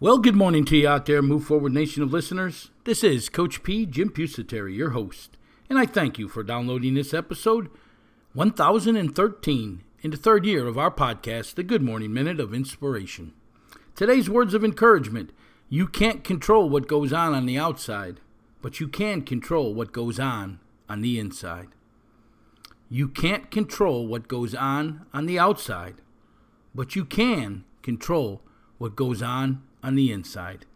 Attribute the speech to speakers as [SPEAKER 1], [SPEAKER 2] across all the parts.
[SPEAKER 1] Well, good morning to you out there, Move Forward Nation of listeners. This is Coach P, Jim Pusateri, your host, and I thank you for downloading this episode 1013 in the third year of our podcast, The Good Morning Minute of Inspiration. Today's words of encouragement you can't control what goes on on the outside, but you can control what goes on on the inside. You can't control what goes on on the outside, but you can control what goes on on the inside.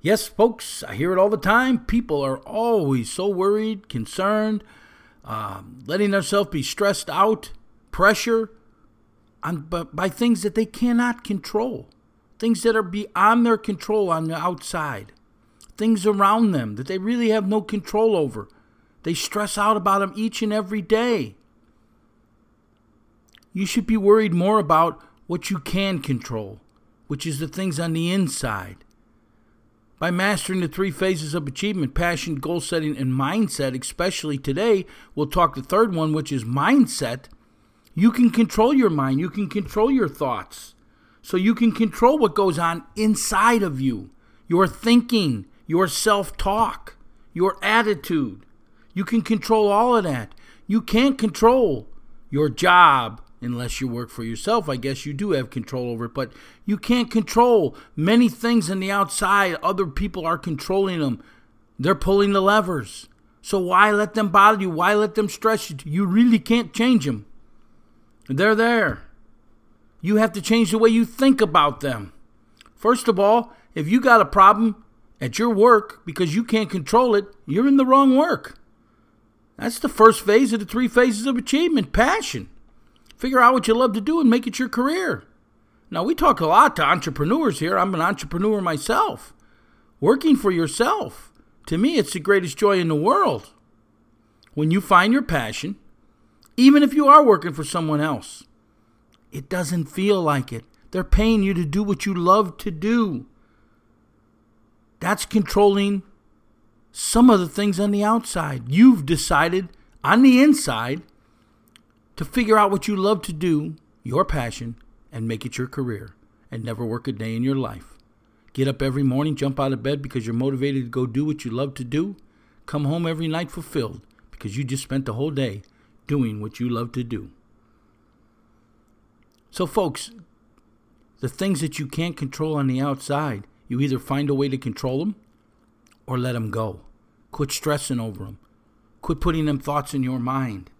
[SPEAKER 1] Yes, folks, I hear it all the time. People are always so worried, concerned, um, letting themselves be stressed out, pressure on, by, by things that they cannot control, things that are beyond their control on the outside, things around them that they really have no control over. They stress out about them each and every day. You should be worried more about what you can control, which is the things on the inside. By mastering the three phases of achievement passion, goal setting, and mindset, especially today, we'll talk the third one, which is mindset. You can control your mind, you can control your thoughts. So you can control what goes on inside of you your thinking, your self talk, your attitude. You can control all of that. You can't control your job, unless you work for yourself. I guess you do have control over it, but you can't control many things on the outside. Other people are controlling them, they're pulling the levers. So why let them bother you? Why let them stress you? You really can't change them. They're there. You have to change the way you think about them. First of all, if you got a problem at your work because you can't control it, you're in the wrong work. That's the first phase of the three phases of achievement passion. Figure out what you love to do and make it your career. Now, we talk a lot to entrepreneurs here. I'm an entrepreneur myself. Working for yourself, to me, it's the greatest joy in the world. When you find your passion, even if you are working for someone else, it doesn't feel like it. They're paying you to do what you love to do. That's controlling some of the things on the outside. You've decided on the inside to figure out what you love to do, your passion, and make it your career, and never work a day in your life. Get up every morning, jump out of bed because you're motivated to go do what you love to do. Come home every night fulfilled because you just spent the whole day doing what you love to do. So, folks, the things that you can't control on the outside, you either find a way to control them or let them go. Quit stressing over them. Quit putting them thoughts in your mind.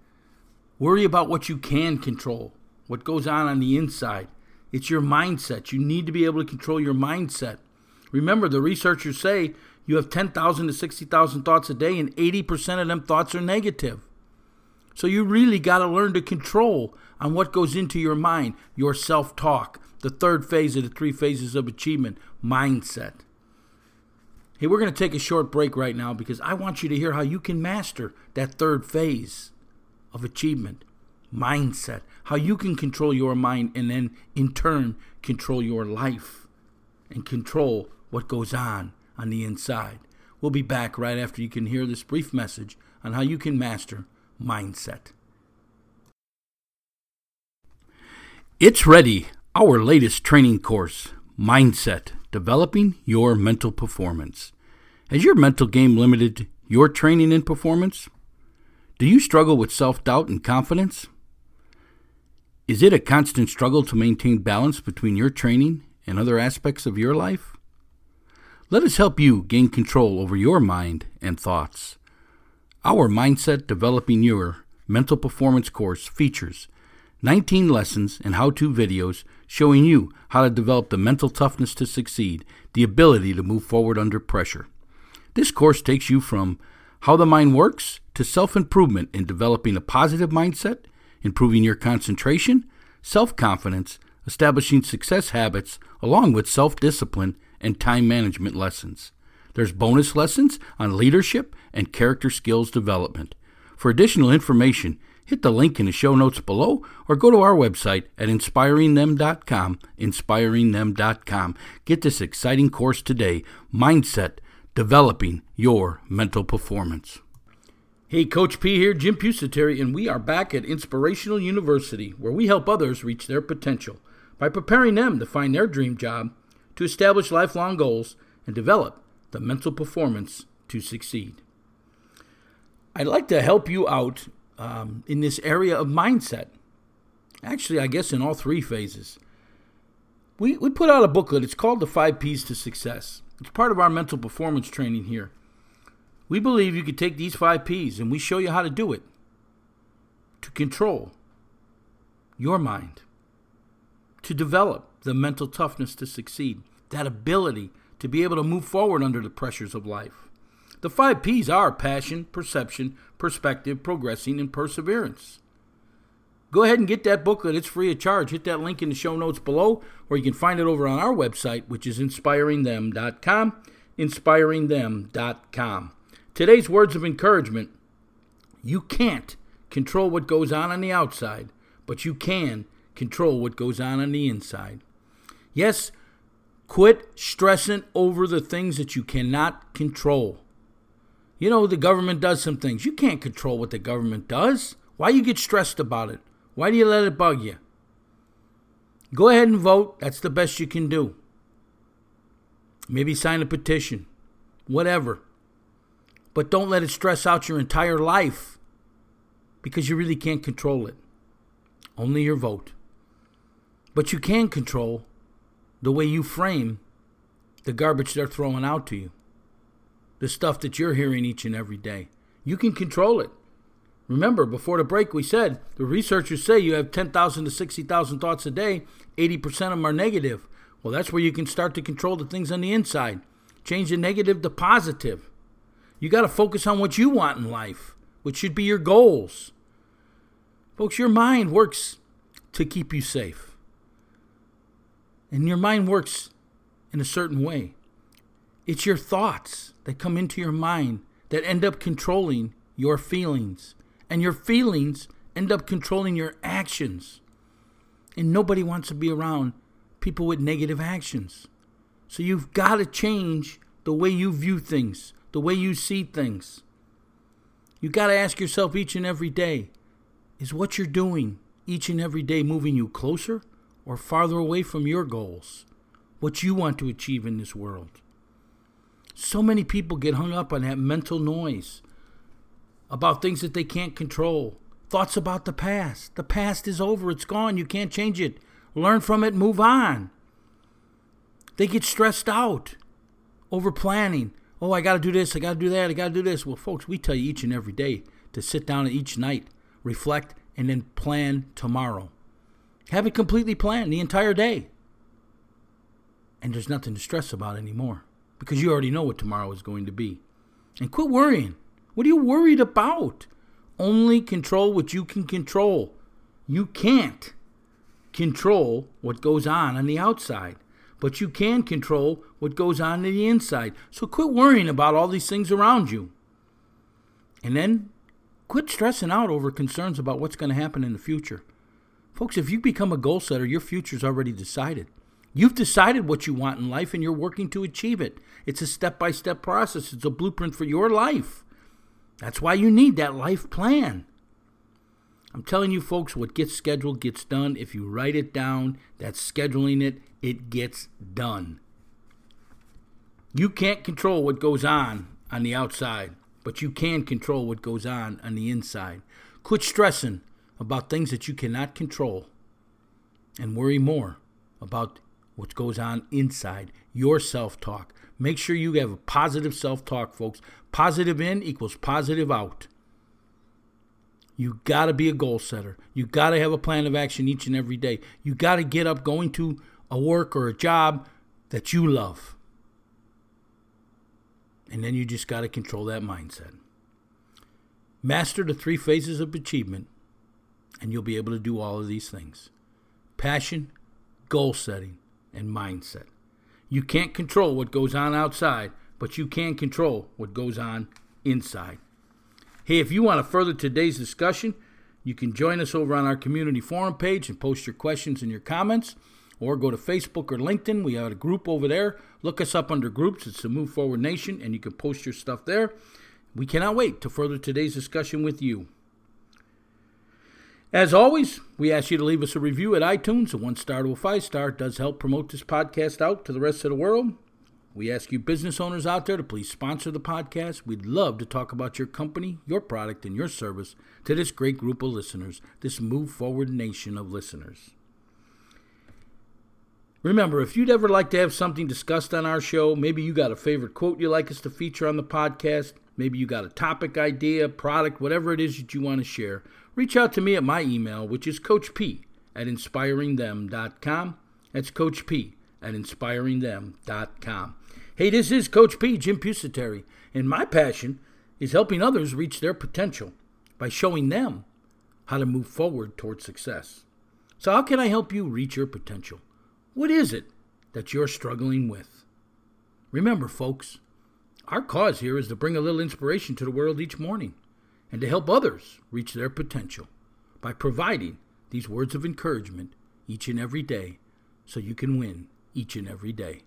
[SPEAKER 1] Worry about what you can control, what goes on on the inside. It's your mindset. You need to be able to control your mindset. Remember, the researchers say you have 10,000 to 60,000 thoughts a day, and 80% of them thoughts are negative. So you really got to learn to control on what goes into your mind, your self talk, the third phase of the three phases of achievement, mindset. Hey, we're going to take a short break right now because I want you to hear how you can master that third phase of achievement, mindset, how you can control your mind and then in turn control your life and control what goes on on the inside. We'll be back right after you can hear this brief message on how you can master mindset. It's ready, our latest training course, Mindset Developing Your Mental Performance. Has your mental game limited your training and performance? Do you struggle with self doubt and confidence? Is it a constant struggle to maintain balance between your training and other aspects of your life? Let us help you gain control over your mind and thoughts. Our Mindset Developing Your Mental Performance course features 19 lessons and how to videos showing you how to develop the mental toughness to succeed, the ability to move forward under pressure. This course takes you from how the mind works to self improvement in developing a positive mindset, improving your concentration, self confidence, establishing success habits, along with self discipline and time management lessons. There's bonus lessons on leadership and character skills development. For additional information, hit the link in the show notes below or go to our website at inspiringthem.com, inspiringthem.com. Get this exciting course today, Mindset, Developing Your Mental Performance. Hey, Coach P here, Jim Pusateri, and we are back at Inspirational University, where we help others reach their potential by preparing them to find their dream job, to establish lifelong goals, and develop the mental performance to succeed. I'd like to help you out um, in this area of mindset. Actually, I guess in all three phases. We, we put out a booklet. It's called The Five P's to Success. It's part of our mental performance training here. We believe you can take these five P's and we show you how to do it to control your mind, to develop the mental toughness to succeed, that ability to be able to move forward under the pressures of life. The five P's are passion, perception, perspective, progressing, and perseverance. Go ahead and get that booklet. It's free of charge. Hit that link in the show notes below, or you can find it over on our website, which is inspiringthem.com. Inspiringthem.com. Today's words of encouragement you can't control what goes on on the outside, but you can control what goes on on the inside. Yes, quit stressing over the things that you cannot control. You know, the government does some things. You can't control what the government does. Why you get stressed about it? Why do you let it bug you? Go ahead and vote. That's the best you can do. Maybe sign a petition. Whatever. But don't let it stress out your entire life because you really can't control it. Only your vote. But you can control the way you frame the garbage they're throwing out to you the stuff that you're hearing each and every day. You can control it. Remember, before the break, we said the researchers say you have 10,000 to 60,000 thoughts a day, 80% of them are negative. Well, that's where you can start to control the things on the inside. Change the negative to positive. You got to focus on what you want in life, which should be your goals. Folks, your mind works to keep you safe. And your mind works in a certain way. It's your thoughts that come into your mind that end up controlling your feelings. And your feelings end up controlling your actions. And nobody wants to be around people with negative actions. So you've got to change the way you view things, the way you see things. You've got to ask yourself each and every day is what you're doing each and every day moving you closer or farther away from your goals, what you want to achieve in this world? So many people get hung up on that mental noise about things that they can't control. Thoughts about the past. The past is over, it's gone, you can't change it. Learn from it, move on. They get stressed out over planning. Oh, I got to do this, I got to do that, I got to do this. Well, folks, we tell you each and every day to sit down each night, reflect, and then plan tomorrow. Have it completely planned the entire day. And there's nothing to stress about anymore because you already know what tomorrow is going to be. And quit worrying. What are you worried about? Only control what you can control. You can't control what goes on on the outside, but you can control what goes on on the inside. So quit worrying about all these things around you. And then quit stressing out over concerns about what's going to happen in the future. Folks, if you become a goal setter, your future's already decided. You've decided what you want in life and you're working to achieve it. It's a step by step process, it's a blueprint for your life. That's why you need that life plan. I'm telling you, folks, what gets scheduled gets done. If you write it down, that's scheduling it, it gets done. You can't control what goes on on the outside, but you can control what goes on on the inside. Quit stressing about things that you cannot control and worry more about what goes on inside your self talk. Make sure you have a positive self talk, folks. Positive in equals positive out. You got to be a goal setter. You got to have a plan of action each and every day. You got to get up going to a work or a job that you love. And then you just got to control that mindset. Master the three phases of achievement, and you'll be able to do all of these things passion, goal setting, and mindset. You can't control what goes on outside, but you can control what goes on inside. Hey, if you want to further today's discussion, you can join us over on our community forum page and post your questions and your comments, or go to Facebook or LinkedIn. We have a group over there. Look us up under groups. It's the Move Forward Nation, and you can post your stuff there. We cannot wait to further today's discussion with you. As always, we ask you to leave us a review at iTunes. A one star to a five star does help promote this podcast out to the rest of the world. We ask you business owners out there to please sponsor the podcast. We'd love to talk about your company, your product, and your service to this great group of listeners, this move forward nation of listeners. Remember, if you'd ever like to have something discussed on our show, maybe you got a favorite quote you'd like us to feature on the podcast, maybe you got a topic idea, product, whatever it is that you want to share, reach out to me at my email, which is Coach P at inspiringthem.com. That's Coach P at inspiringthem.com. Hey, this is Coach P, Jim Pusateri, and my passion is helping others reach their potential by showing them how to move forward towards success. So, how can I help you reach your potential? What is it that you're struggling with? Remember, folks, our cause here is to bring a little inspiration to the world each morning and to help others reach their potential by providing these words of encouragement each and every day so you can win each and every day.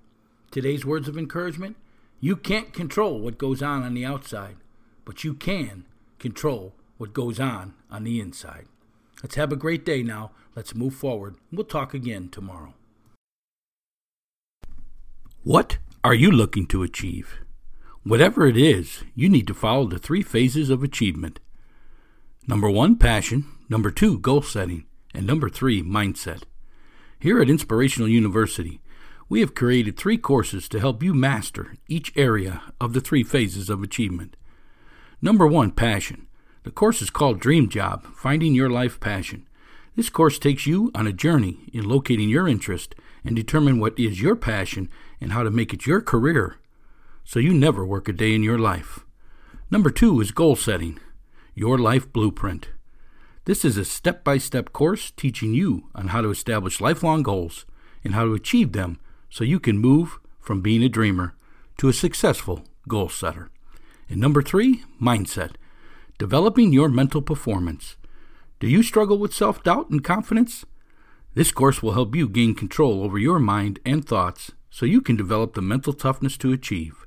[SPEAKER 1] Today's words of encouragement you can't control what goes on on the outside, but you can control what goes on on the inside. Let's have a great day now. Let's move forward. We'll talk again tomorrow. What are you looking to achieve? Whatever it is, you need to follow the three phases of achievement. Number one, passion. Number two, goal setting. And number three, mindset. Here at Inspirational University, we have created three courses to help you master each area of the three phases of achievement. Number one, passion. The course is called Dream Job Finding Your Life Passion. This course takes you on a journey in locating your interest and determine what is your passion and how to make it your career so you never work a day in your life. Number two is goal setting, your life blueprint. This is a step by step course teaching you on how to establish lifelong goals and how to achieve them so you can move from being a dreamer to a successful goal setter. And number three, mindset. Developing your mental performance. Do you struggle with self doubt and confidence? This course will help you gain control over your mind and thoughts so you can develop the mental toughness to achieve.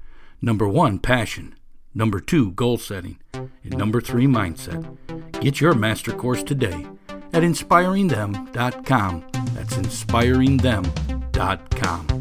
[SPEAKER 1] number one, passion, number two, goal setting, and number three, mindset. Get your master course today at inspiringthem.com. That's inspiringthem.com.